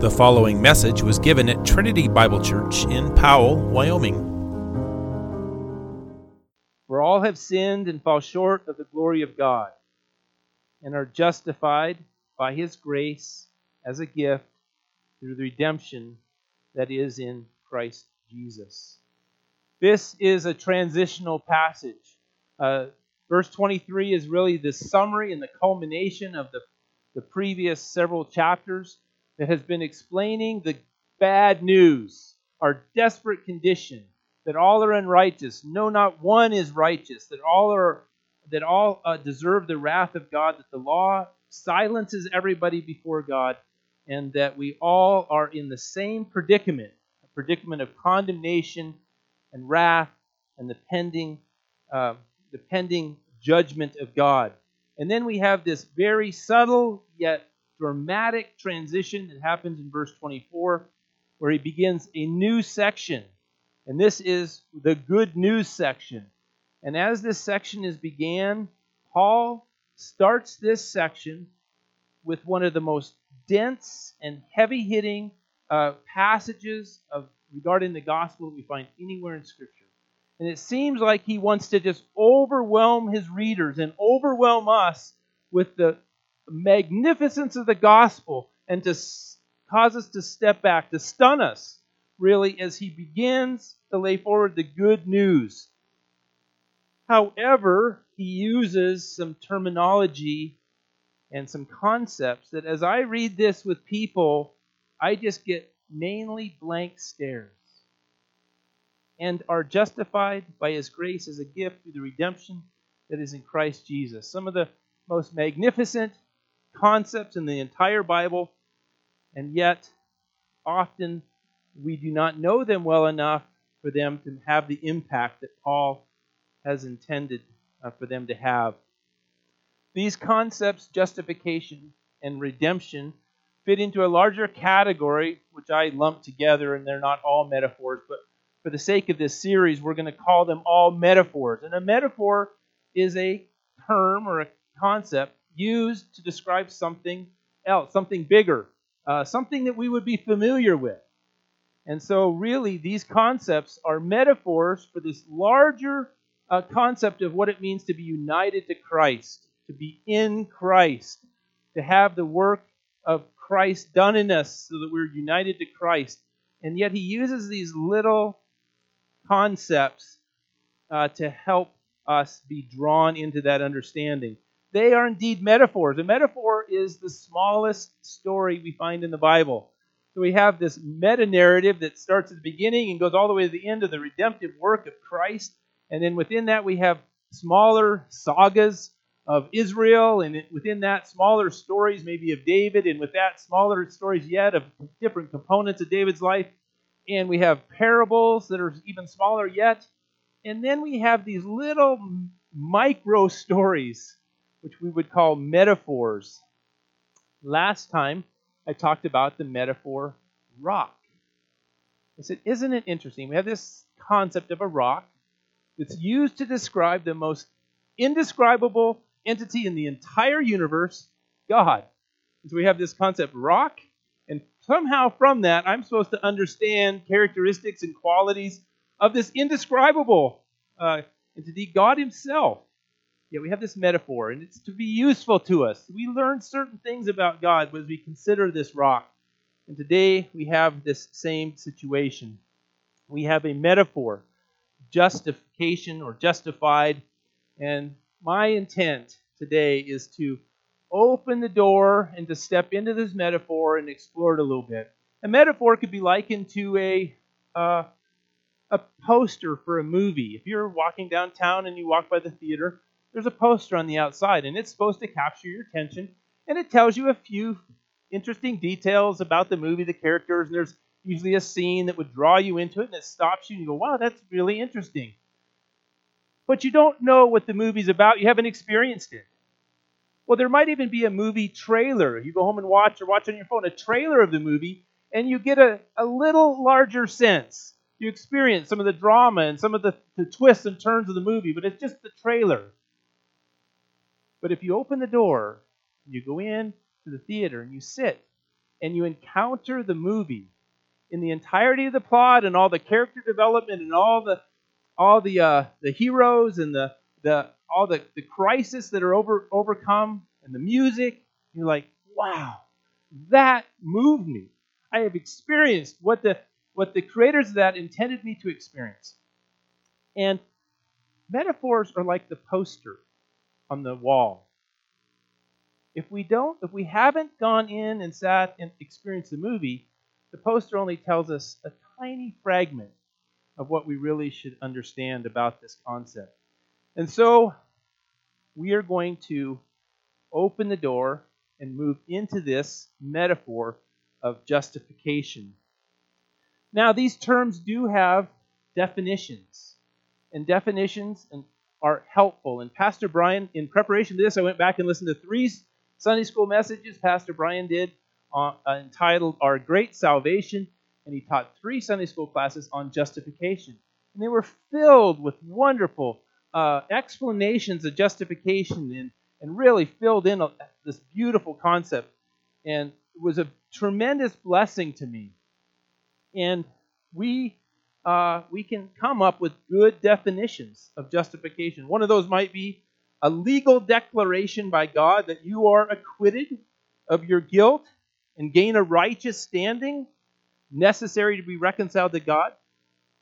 The following message was given at Trinity Bible Church in Powell, Wyoming. For all have sinned and fall short of the glory of God, and are justified by his grace as a gift through the redemption that is in Christ Jesus. This is a transitional passage. Uh, verse 23 is really the summary and the culmination of the, the previous several chapters that has been explaining the bad news, our desperate condition, that all are unrighteous, no, not one is righteous, that all are that all uh, deserve the wrath of God, that the law silences everybody before God, and that we all are in the same predicament, a predicament of condemnation and wrath and the pending, uh, the pending judgment of God. And then we have this very subtle yet dramatic transition that happens in verse 24, where he begins a new section. And this is the good news section. And as this section is began, Paul starts this section with one of the most dense and heavy hitting uh, passages of regarding the gospel that we find anywhere in Scripture. And it seems like he wants to just overwhelm his readers and overwhelm us with the magnificence of the gospel and to cause us to step back, to stun us, really, as he begins to lay forward the good news. However, he uses some terminology and some concepts that as I read this with people, I just get mainly blank stares. And are justified by his grace as a gift through the redemption that is in Christ Jesus. Some of the most magnificent concepts in the entire Bible, and yet often we do not know them well enough for them to have the impact that Paul has intended uh, for them to have. These concepts, justification and redemption, fit into a larger category, which I lump together, and they're not all metaphors, but for the sake of this series, we're going to call them all metaphors. And a metaphor is a term or a concept used to describe something else, something bigger, uh, something that we would be familiar with. And so, really, these concepts are metaphors for this larger uh, concept of what it means to be united to Christ, to be in Christ, to have the work of Christ done in us so that we're united to Christ. And yet, he uses these little concepts uh, to help us be drawn into that understanding. They are indeed metaphors. A metaphor is the smallest story we find in the Bible. So we have this meta narrative that starts at the beginning and goes all the way to the end of the redemptive work of Christ. And then within that, we have smaller sagas of Israel, and within that, smaller stories maybe of David, and with that, smaller stories yet of different components of David's life. And we have parables that are even smaller yet. And then we have these little micro stories which we would call metaphors. Last time, I talked about the metaphor rock. I said, Isn't it interesting? We have this concept of a rock that's used to describe the most indescribable entity in the entire universe, God. And so we have this concept, rock, and somehow from that, I'm supposed to understand characteristics and qualities of this indescribable uh, entity, God Himself. Yet we have this metaphor, and it's to be useful to us. We learn certain things about God as we consider this rock. And today we have this same situation. We have a metaphor, justification or justified. And my intent today is to open the door and to step into this metaphor and explore it a little bit. A metaphor could be likened to a uh, a poster for a movie. If you're walking downtown and you walk by the theater, there's a poster on the outside, and it's supposed to capture your attention, and it tells you a few interesting details about the movie, the characters, and there's usually a scene that would draw you into it, and it stops you, and you go, wow, that's really interesting. But you don't know what the movie's about, you haven't experienced it. Well, there might even be a movie trailer. You go home and watch or watch on your phone a trailer of the movie, and you get a, a little larger sense. You experience some of the drama and some of the, the twists and turns of the movie, but it's just the trailer. But if you open the door, you go in to the theater and you sit and you encounter the movie in the entirety of the plot and all the character development and all the all the uh, the heroes and the the all the, the crisis that are over overcome and the music, you're like, wow, that moved me. I have experienced what the what the creators of that intended me to experience. And metaphors are like the poster on the wall. If we don't, if we haven't gone in and sat and experienced the movie, the poster only tells us a tiny fragment of what we really should understand about this concept. And so we are going to open the door and move into this metaphor of justification. Now, these terms do have definitions, and definitions are helpful. And Pastor Brian, in preparation to this, I went back and listened to three Sunday school messages Pastor Brian did uh, entitled Our Great Salvation, and he taught three Sunday school classes on justification. And they were filled with wonderful uh, explanations of justification and, and really filled in a, this beautiful concept. And it was a tremendous blessing to me. And we uh, we can come up with good definitions of justification. One of those might be a legal declaration by God that you are acquitted of your guilt and gain a righteous standing necessary to be reconciled to God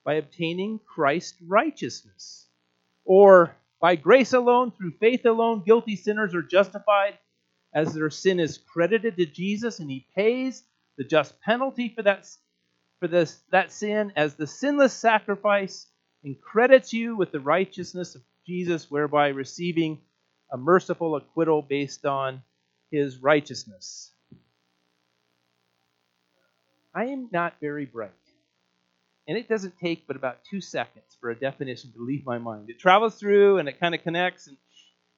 by obtaining Christ's righteousness. Or by grace alone, through faith alone, guilty sinners are justified as their sin is credited to Jesus and he pays the just penalty for that for this that sin as the sinless sacrifice and credits you with the righteousness of Jesus whereby receiving a merciful acquittal based on his righteousness. I am not very bright. And it doesn't take but about two seconds for a definition to leave my mind. It travels through and it kind of connects and,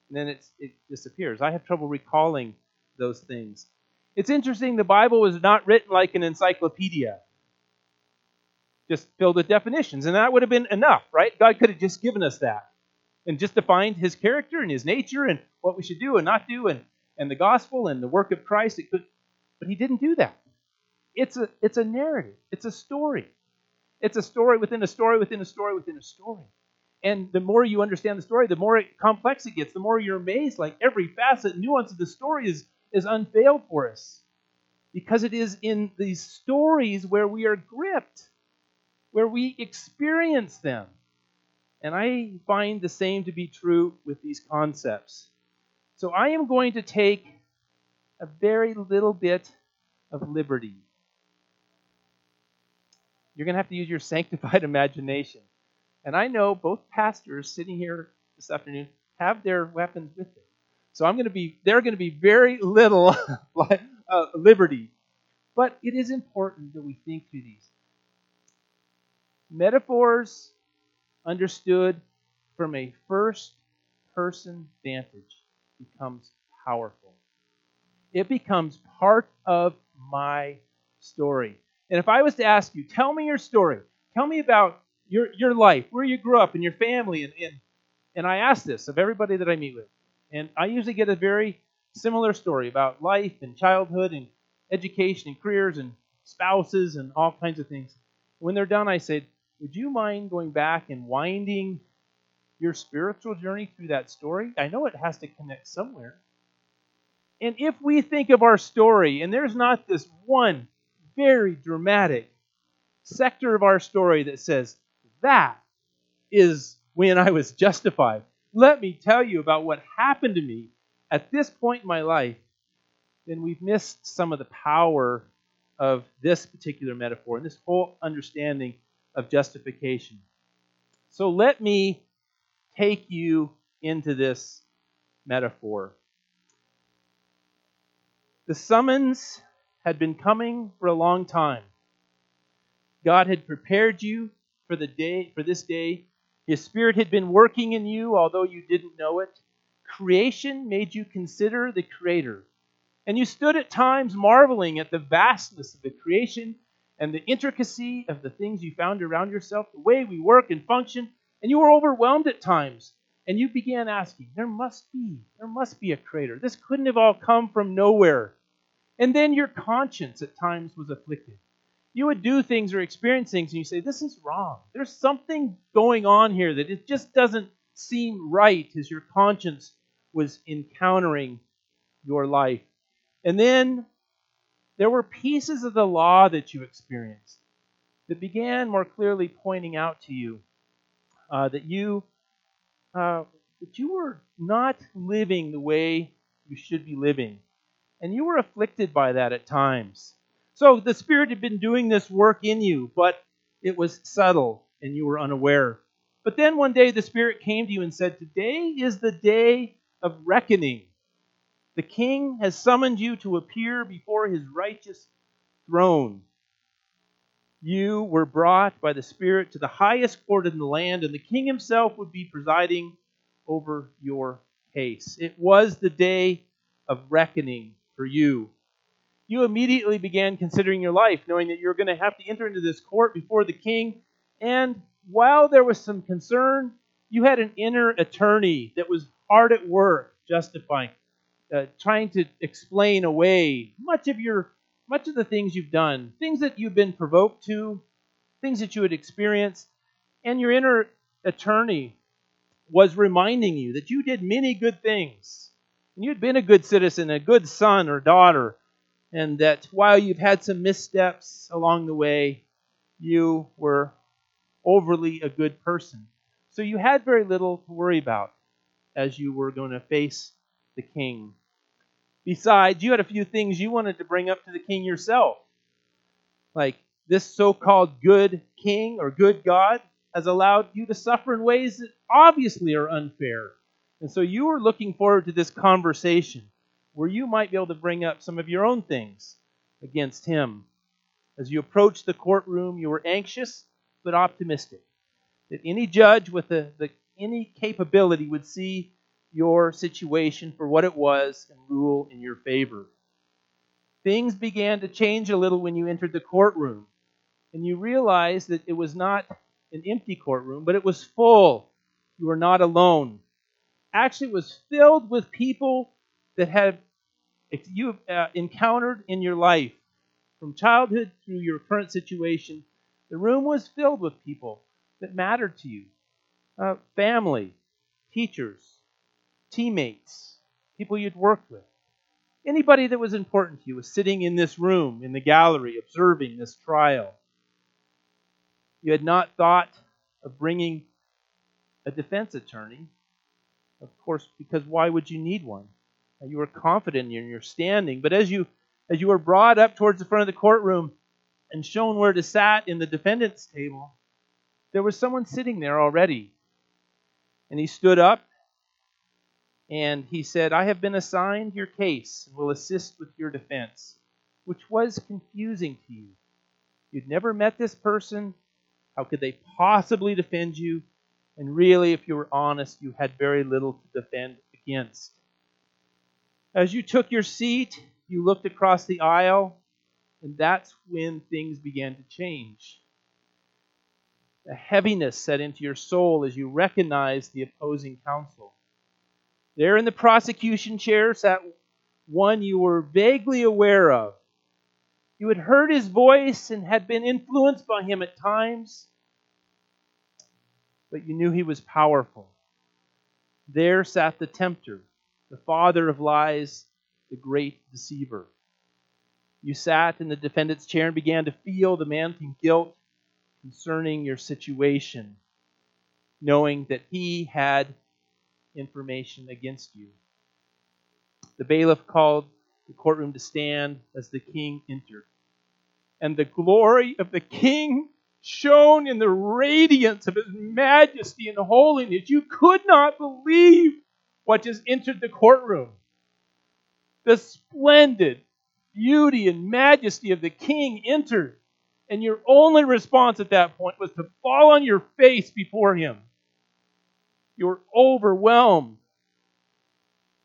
and then it disappears. I have trouble recalling those things. It's interesting, the Bible was not written like an encyclopedia, just filled with definitions. And that would have been enough, right? God could have just given us that and just defined his character and his nature and what we should do and not do and, and the gospel and the work of Christ. It could, but he didn't do that. It's a, it's a narrative, it's a story. It's a story within a story within a story within a story. And the more you understand the story, the more complex it gets, the more you're amazed. Like every facet, nuance of the story is, is unveiled for us. Because it is in these stories where we are gripped, where we experience them. And I find the same to be true with these concepts. So I am going to take a very little bit of liberty you're going to have to use your sanctified imagination. And I know both pastors sitting here this afternoon have their weapons with them. So I'm going to be, they're going to be very little uh, liberty. But it is important that we think through these. Metaphors understood from a first person vantage becomes powerful. It becomes part of my story. And if I was to ask you, tell me your story, tell me about your, your life, where you grew up, and your family, and, and, and I ask this of everybody that I meet with. And I usually get a very similar story about life and childhood and education and careers and spouses and all kinds of things. When they're done, I said, Would you mind going back and winding your spiritual journey through that story? I know it has to connect somewhere. And if we think of our story, and there's not this one very dramatic sector of our story that says, that is when I was justified. Let me tell you about what happened to me at this point in my life. Then we've missed some of the power of this particular metaphor and this whole understanding of justification. So let me take you into this metaphor. The summons had been coming for a long time. God had prepared you for the day for this day. His spirit had been working in you although you didn't know it. Creation made you consider the creator. And you stood at times marveling at the vastness of the creation and the intricacy of the things you found around yourself, the way we work and function, and you were overwhelmed at times. And you began asking, there must be, there must be a creator. This couldn't have all come from nowhere. And then your conscience at times was afflicted. You would do things or experience things and you say, This is wrong. There's something going on here that it just doesn't seem right as your conscience was encountering your life. And then there were pieces of the law that you experienced that began more clearly pointing out to you uh, that you uh, that you were not living the way you should be living, and you were afflicted by that at times. So the Spirit had been doing this work in you, but it was subtle and you were unaware. But then one day the Spirit came to you and said, Today is the day of reckoning. The King has summoned you to appear before his righteous throne. You were brought by the Spirit to the highest court in the land, and the King himself would be presiding over your case. It was the day of reckoning for you. You immediately began considering your life, knowing that you're going to have to enter into this court before the king. And while there was some concern, you had an inner attorney that was hard at work justifying, uh, trying to explain away much of your much of the things you've done, things that you've been provoked to, things that you had experienced, and your inner attorney was reminding you that you did many good things. And you'd been a good citizen, a good son or daughter, and that while you've had some missteps along the way, you were overly a good person. So you had very little to worry about as you were going to face the king. Besides, you had a few things you wanted to bring up to the king yourself. Like, this so called good king or good God has allowed you to suffer in ways that obviously are unfair. And so you were looking forward to this conversation where you might be able to bring up some of your own things against him. As you approached the courtroom, you were anxious but optimistic that any judge with the, the, any capability would see your situation for what it was and rule in your favor. Things began to change a little when you entered the courtroom, and you realized that it was not an empty courtroom, but it was full. You were not alone. Actually, it was filled with people that have you uh, encountered in your life, from childhood through your current situation. The room was filled with people that mattered to you uh, family, teachers, teammates, people you'd worked with. Anybody that was important to you was sitting in this room, in the gallery, observing this trial. You had not thought of bringing a defense attorney, of course, because why would you need one? You were confident in your standing, but as you as you were brought up towards the front of the courtroom and shown where to sat in the defendant's table, there was someone sitting there already. And he stood up and he said, I have been assigned your case and will assist with your defense, which was confusing to you. You'd never met this person. How could they possibly defend you? And really, if you were honest, you had very little to defend against. As you took your seat, you looked across the aisle, and that's when things began to change. A heaviness set into your soul as you recognized the opposing counsel. There in the prosecution chair sat one you were vaguely aware of. You had heard his voice and had been influenced by him at times, but you knew he was powerful. There sat the tempter, the father of lies, the great deceiver. You sat in the defendant's chair and began to feel the mounting guilt concerning your situation, knowing that he had information against you. The bailiff called the courtroom to stand as the king entered. And the glory of the king shone in the radiance of his majesty and holiness. You could not believe what just entered the courtroom. The splendid beauty and majesty of the king entered. And your only response at that point was to fall on your face before him. You were overwhelmed.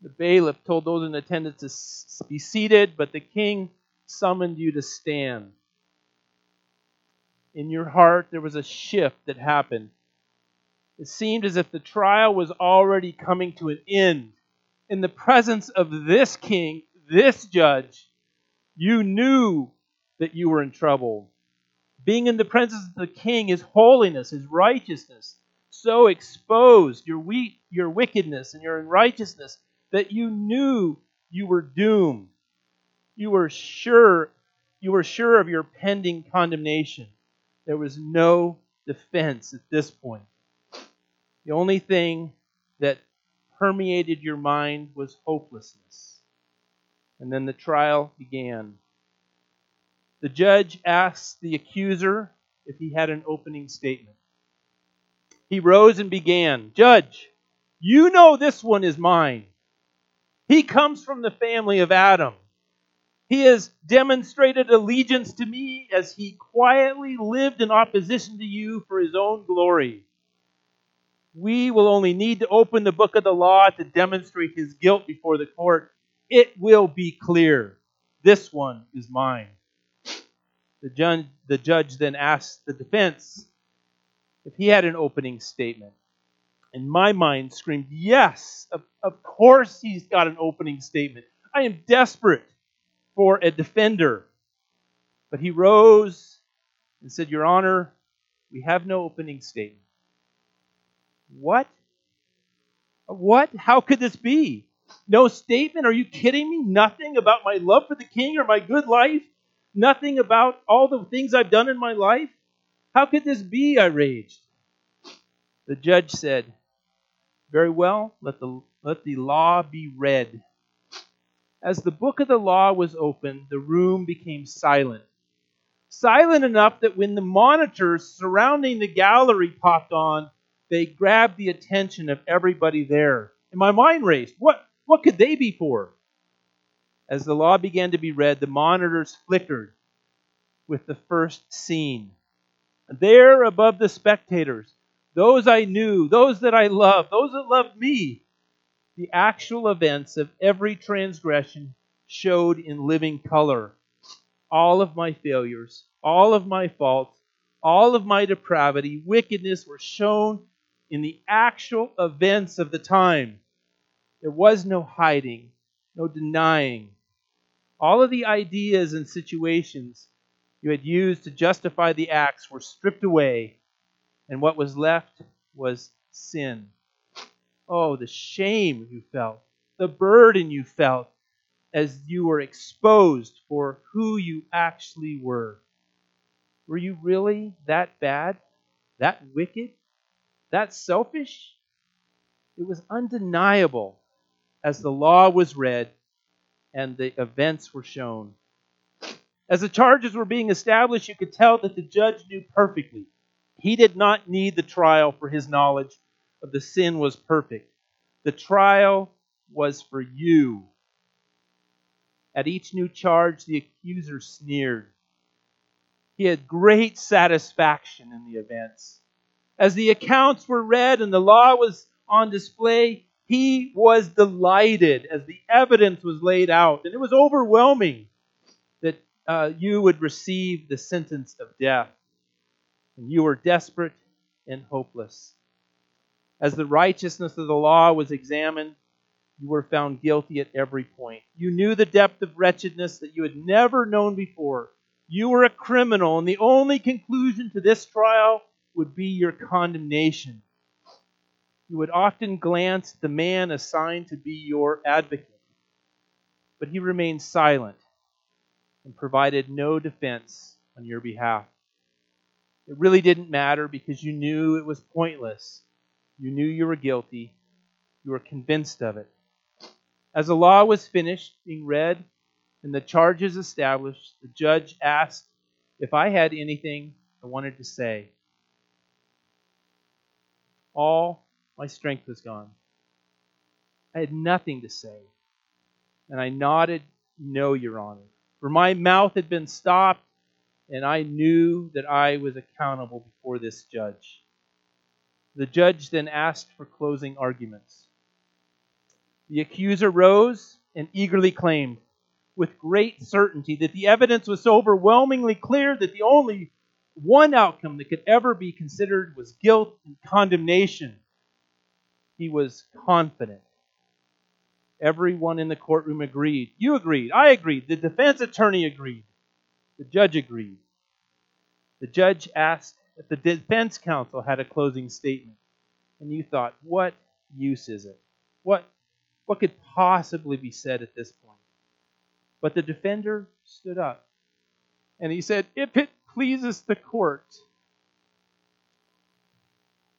The bailiff told those in attendance to be seated, but the king summoned you to stand. In your heart, there was a shift that happened. It seemed as if the trial was already coming to an end. In the presence of this king, this judge, You knew that you were in trouble. Being in the presence of the king, his holiness, his righteousness, so exposed your we- your wickedness and your unrighteousness that you knew you were doomed. You were sure you were sure of your pending condemnation. There was no defense at this point. The only thing that permeated your mind was hopelessness. And then the trial began. The judge asked the accuser if he had an opening statement. He rose and began, Judge, you know this one is mine. He comes from the family of Adam. He has demonstrated allegiance to me as he quietly lived in opposition to you for his own glory. We will only need to open the book of the law to demonstrate his guilt before the court. It will be clear. This one is mine. The judge, the judge then asked the defense if he had an opening statement. And my mind, screamed, Yes, of, of course he's got an opening statement. I am desperate for a defender. But he rose and said, Your Honor, we have no opening statement. What? What? How could this be? No statement? Are you kidding me? Nothing about my love for the king or my good life? Nothing about all the things I've done in my life? How could this be? I raged. The judge said, Very well, let the, let the law be read. As the book of the law was opened, the room became silent. Silent enough that when the monitors surrounding the gallery popped on, they grabbed the attention of everybody there. And my mind raced. What, what could they be for? As the law began to be read, the monitors flickered with the first scene. There above the spectators, those I knew, those that I loved, those that loved me, the actual events of every transgression showed in living color. All of my failures, all of my faults, all of my depravity, wickedness were shown in the actual events of the time. There was no hiding, no denying. All of the ideas and situations you had used to justify the acts were stripped away, and what was left was sin. Oh, the shame you felt, the burden you felt as you were exposed for who you actually were. Were you really that bad? That wicked? That selfish? It was undeniable as the law was read and the events were shown. As the charges were being established, you could tell that the judge knew perfectly. He did not need the trial for his knowledge of the sin was perfect. The trial was for you. At each new charge, the accuser sneered. He had great satisfaction in the events. As the accounts were read and the law was on display, he was delighted as the evidence was laid out. And it was overwhelming uh, you would receive the sentence of death. And you were desperate and hopeless. As the righteousness of the law was examined, you were found guilty at every point. You knew the depth of wretchedness that you had never known before. You were a criminal, and the only conclusion to this trial would be your condemnation. You would often glance at the man assigned to be your advocate, but he remained silent and provided no defense on your behalf. It really didn't matter because you knew it was pointless. You knew you were guilty. You were convinced of it. As the law was finished being read and the charges established, the judge asked if I had anything I wanted to say. All my strength was gone. I had nothing to say. And I nodded, No, Your Honor. For my mouth had been stopped, and I knew that I was accountable before this judge. The judge then asked for closing arguments. The accuser rose and eagerly claimed, with great certainty, that the evidence was so overwhelmingly clear that the only one outcome that could ever be considered was guilt and condemnation. He was confident. Everyone in the courtroom agreed. You agreed. I agreed. The defense attorney agreed. The judge agreed. The judge asked if the defense counsel had a closing statement. And you thought, what use is it? What, what could possibly be said at this point? But the defender stood up and he said, If it pleases the court,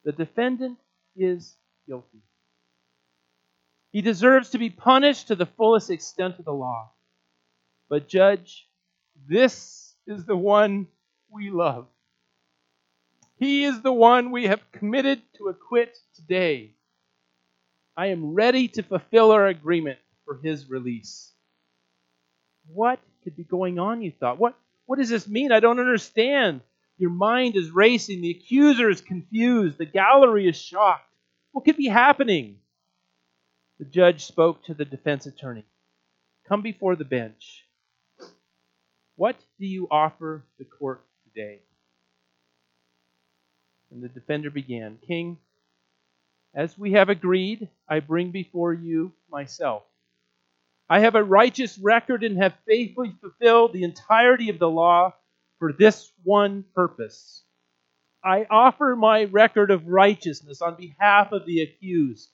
the defendant is guilty. He deserves to be punished to the fullest extent of the law. But, Judge, this is the one we love. He is the one we have committed to acquit today. I am ready to fulfill our agreement for his release. What could be going on, you thought? What, what does this mean? I don't understand. Your mind is racing. The accuser is confused. The gallery is shocked. What could be happening? The judge spoke to the defense attorney. Come before the bench. What do you offer the court today? And the defender began King, as we have agreed, I bring before you myself. I have a righteous record and have faithfully fulfilled the entirety of the law for this one purpose. I offer my record of righteousness on behalf of the accused.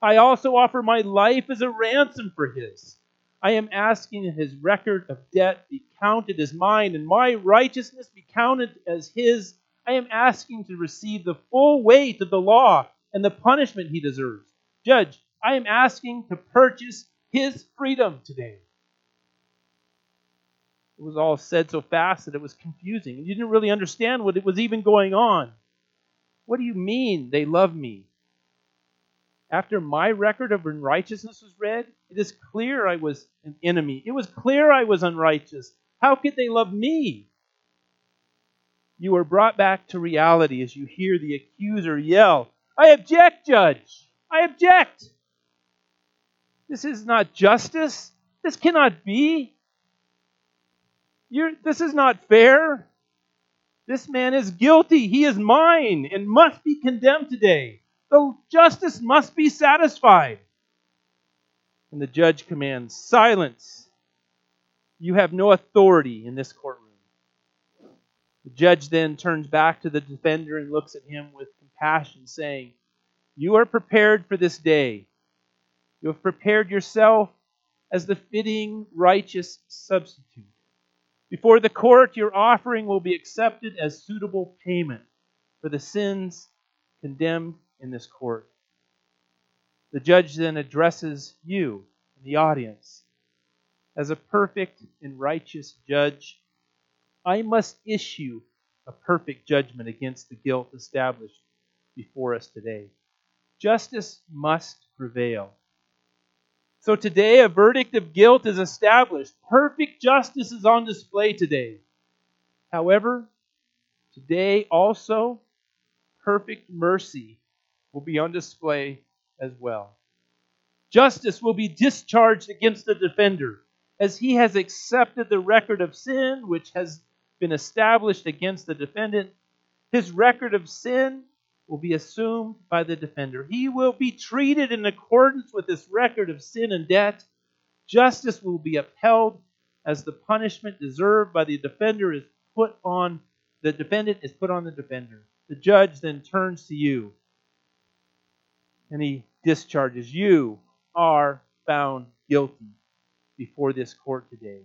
I also offer my life as a ransom for his. I am asking that his record of debt be counted as mine and my righteousness be counted as his. I am asking to receive the full weight of the law and the punishment he deserves. Judge, I am asking to purchase his freedom today. It was all said so fast that it was confusing. and You didn't really understand what it was even going on. What do you mean they love me? After my record of unrighteousness was read, it is clear I was an enemy. It was clear I was unrighteous. How could they love me? You are brought back to reality as you hear the accuser yell, I object, Judge! I object! This is not justice. This cannot be. You're, this is not fair. This man is guilty. He is mine and must be condemned today. The justice must be satisfied. And the judge commands silence. You have no authority in this courtroom. The judge then turns back to the defender and looks at him with compassion, saying, You are prepared for this day. You have prepared yourself as the fitting, righteous substitute. Before the court, your offering will be accepted as suitable payment for the sins condemned in this court. The judge then addresses you, and the audience. As a perfect and righteous judge, I must issue a perfect judgment against the guilt established before us today. Justice must prevail. So today, a verdict of guilt is established. Perfect justice is on display today. However, today also, perfect mercy will be on display as well. Justice will be discharged against the defender as he has accepted the record of sin which has been established against the defendant. His record of sin will be assumed by the defender. He will be treated in accordance with this record of sin and debt. Justice will be upheld as the punishment deserved by the defender is put on the defendant is put on the defender. The judge then turns to you and he discharges you are found guilty before this court today.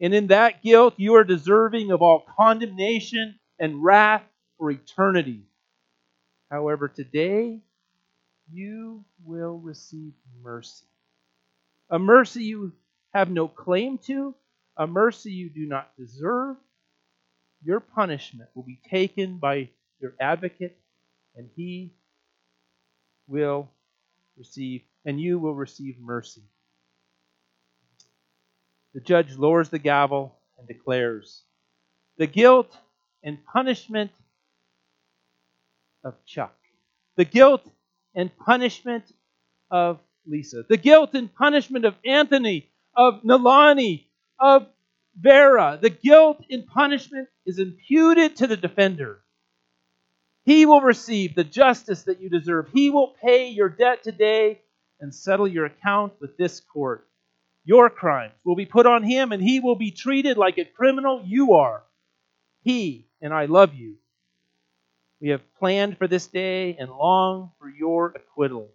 And in that guilt you are deserving of all condemnation and wrath for eternity. However, today you will receive mercy. A mercy you have no claim to, a mercy you do not deserve. Your punishment will be taken by your advocate, and he will receive, and you will receive mercy. The judge lowers the gavel and declares the guilt and punishment of Chuck, the guilt and punishment of Lisa, the guilt and punishment of Anthony, of Nalani, of Vera. The guilt and punishment is imputed to the defender. He will receive the justice that you deserve. He will pay your debt today, and settle your account with this court. Your crimes will be put on him, and he will be treated like a criminal you are. He and I love you. We have planned for this day and long for your acquittal.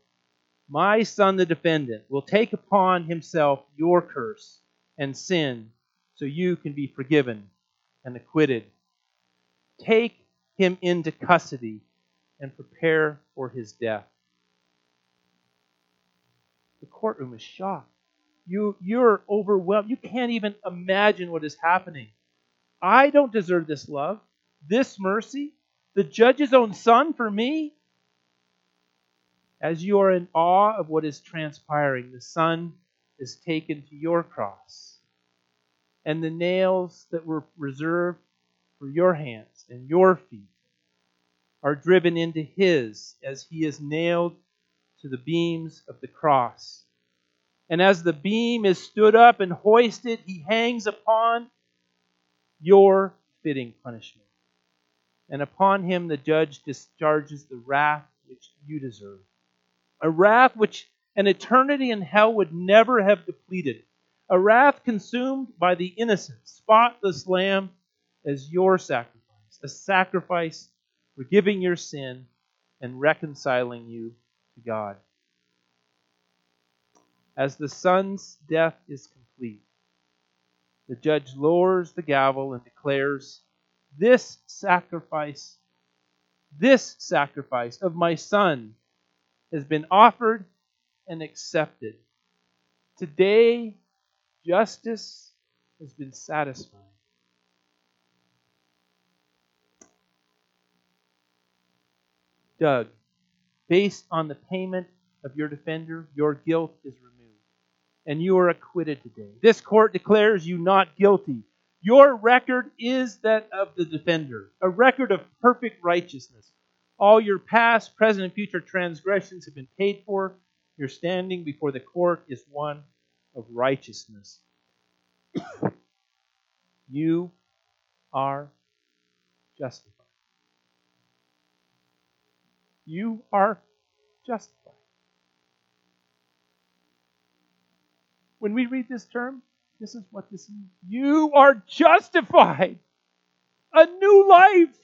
My son, the defendant, will take upon himself your curse and sin so you can be forgiven and acquitted. Take him into custody and prepare for his death. The courtroom is shocked. You, you're overwhelmed. You can't even imagine what is happening. I don't deserve this love, this mercy, the judge's own son for me. As you are in awe of what is transpiring, the son is taken to your cross. And the nails that were reserved for your hands and your feet are driven into his as he is nailed to the beams of the cross. And as the beam is stood up and hoisted, he hangs upon your fitting punishment. And upon him the judge discharges the wrath which you deserve. A wrath which an eternity in hell would never have depleted. A wrath consumed by the innocent, spotless lamb as your sacrifice. A sacrifice forgiving your sin and reconciling you to God. As the Son's death is complete, the judge lowers the gavel and declares, This sacrifice, this sacrifice of my Son has been offered and accepted. Today, justice has been satisfied. Doug, based on the payment of your defender, your guilt is removed, and you are acquitted today. This court declares you not guilty. Your record is that of the defender, a record of perfect righteousness. All your past, present, and future transgressions have been paid for. Your standing before the court is one of righteousness. you are justified. You are justified. When we read this term, this is what this means. You are justified. A new life.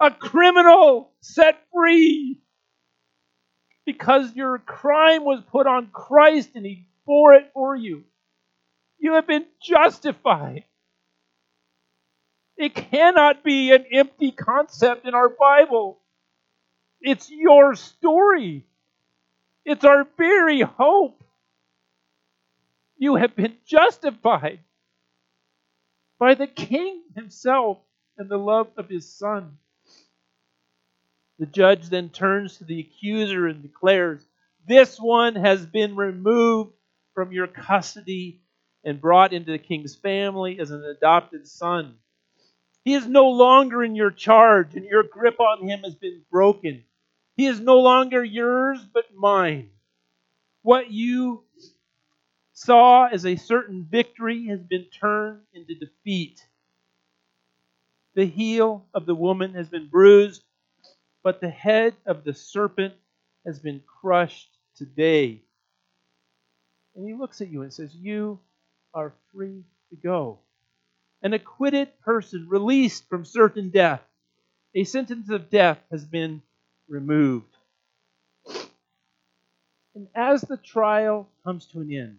A criminal set free. Because your crime was put on Christ and He bore it for you. You have been justified. It cannot be an empty concept in our Bible. It's your story. It's our very hope. You have been justified by the King himself and the love of his Son. The judge then turns to the accuser and declares, This one has been removed from your custody and brought into the king's family as an adopted son. He is no longer in your charge, and your grip on him has been broken. He is no longer yours, but mine. What you saw as a certain victory has been turned into defeat. The heel of the woman has been bruised, but the head of the serpent has been crushed today. And he looks at you and says, You are free to go. An acquitted person released from certain death. A sentence of death has been removed. And as the trial comes to an end,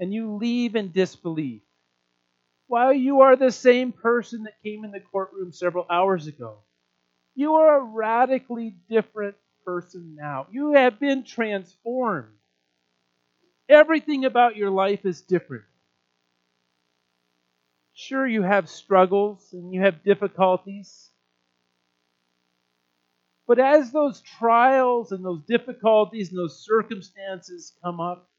and you leave in disbelief, while you are the same person that came in the courtroom several hours ago, you are a radically different person now. You have been transformed. Everything about your life is different. Sure, you have struggles and you have difficulties. But as those trials and those difficulties and those circumstances come up,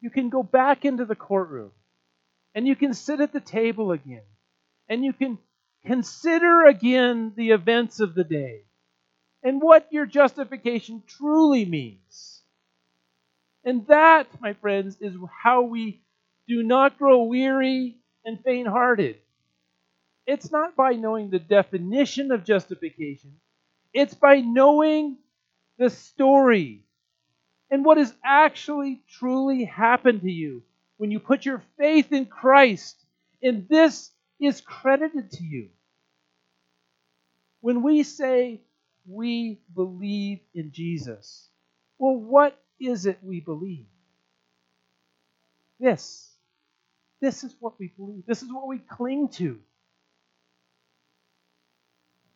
you can go back into the courtroom and you can sit at the table again and you can consider again the events of the day and what your justification truly means. And that, my friends, is how we do not grow weary and faint hearted. It's not by knowing the definition of justification, it's by knowing the story and what has actually truly happened to you when you put your faith in Christ. And this is credited to you. When we say we believe in Jesus, well, what is it we believe? This. This is what we believe. This is what we cling to.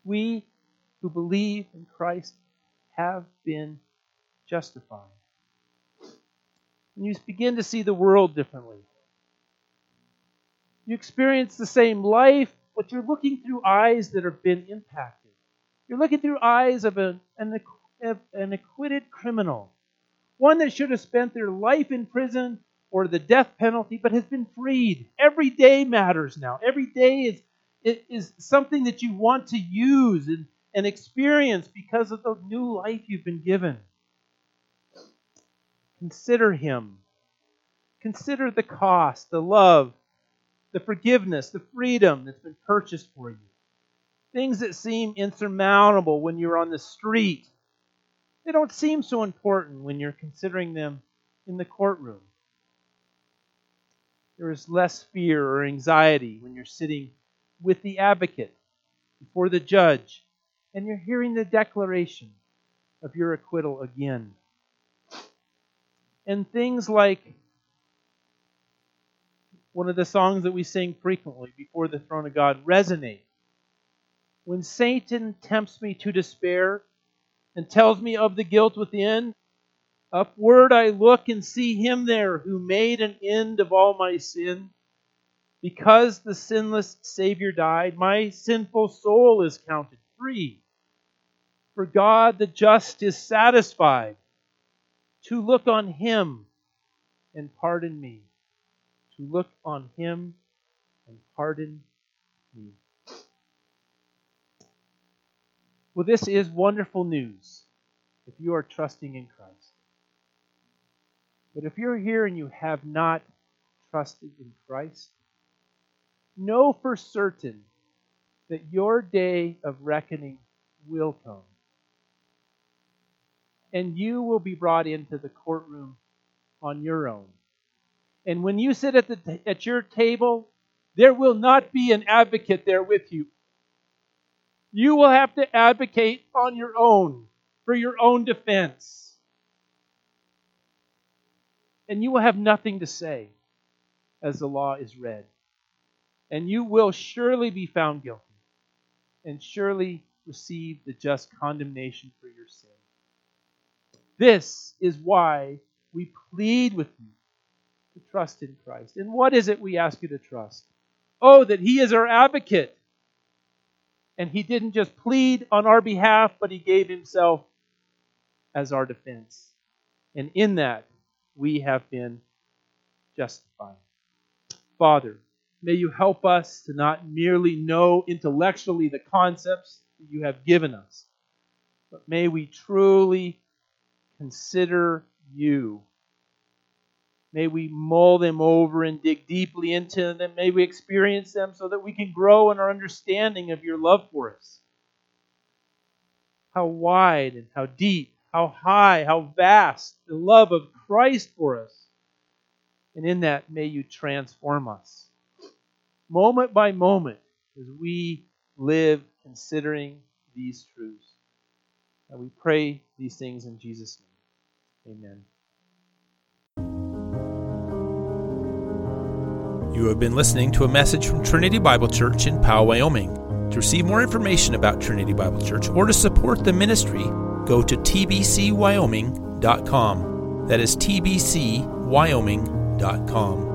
We who believe in Christ have been justified. And you begin to see the world differently. You experience the same life, but you're looking through eyes that have been impacted. You're looking through eyes of an, an, an acquitted criminal, one that should have spent their life in prison or the death penalty, but has been freed. Every day matters now. Every day is, is something that you want to use and, and experience because of the new life you've been given. Consider Him. Consider the cost, the love, the forgiveness, the freedom that's been purchased for you. Things that seem insurmountable when you're on the street, they don't seem so important when you're considering them in the courtroom. There is less fear or anxiety when you're sitting with the advocate before the judge and you're hearing the declaration of your acquittal again. And things like one of the songs that we sing frequently before the throne of God resonate. When Satan tempts me to despair and tells me of the guilt within, Upward I look and see him there who made an end of all my sin. Because the sinless Savior died, my sinful soul is counted free. For God the just is satisfied to look on him and pardon me. To look on him and pardon me. Well, this is wonderful news if you are trusting in Christ. But if you're here and you have not trusted in Christ, know for certain that your day of reckoning will come. And you will be brought into the courtroom on your own. And when you sit at, the, at your table, there will not be an advocate there with you. You will have to advocate on your own for your own defense and you will have nothing to say as the law is read. And you will surely be found guilty and surely receive the just condemnation for your sin. This is why we plead with you to trust in Christ. And what is it we ask you to trust? Oh, that He is our advocate. And He didn't just plead on our behalf, but He gave Himself as our defense. And in that, we have been justified. Father, may you help us to not merely know intellectually the concepts that you have given us, but may we truly consider you. May we mull them over and dig deeply into them. May we experience them so that we can grow in our understanding of your love for us. How wide and how deep how high, how vast the love of Christ for us. And in that, may you transform us. Moment by moment, as we live considering these truths. And we pray these things in Jesus' name. Amen. You have been listening to a message from Trinity Bible Church in Powell, Wyoming. To receive more information about Trinity Bible Church or to support the ministry, go to tbcwyoming.com. That is tbcwyoming.com.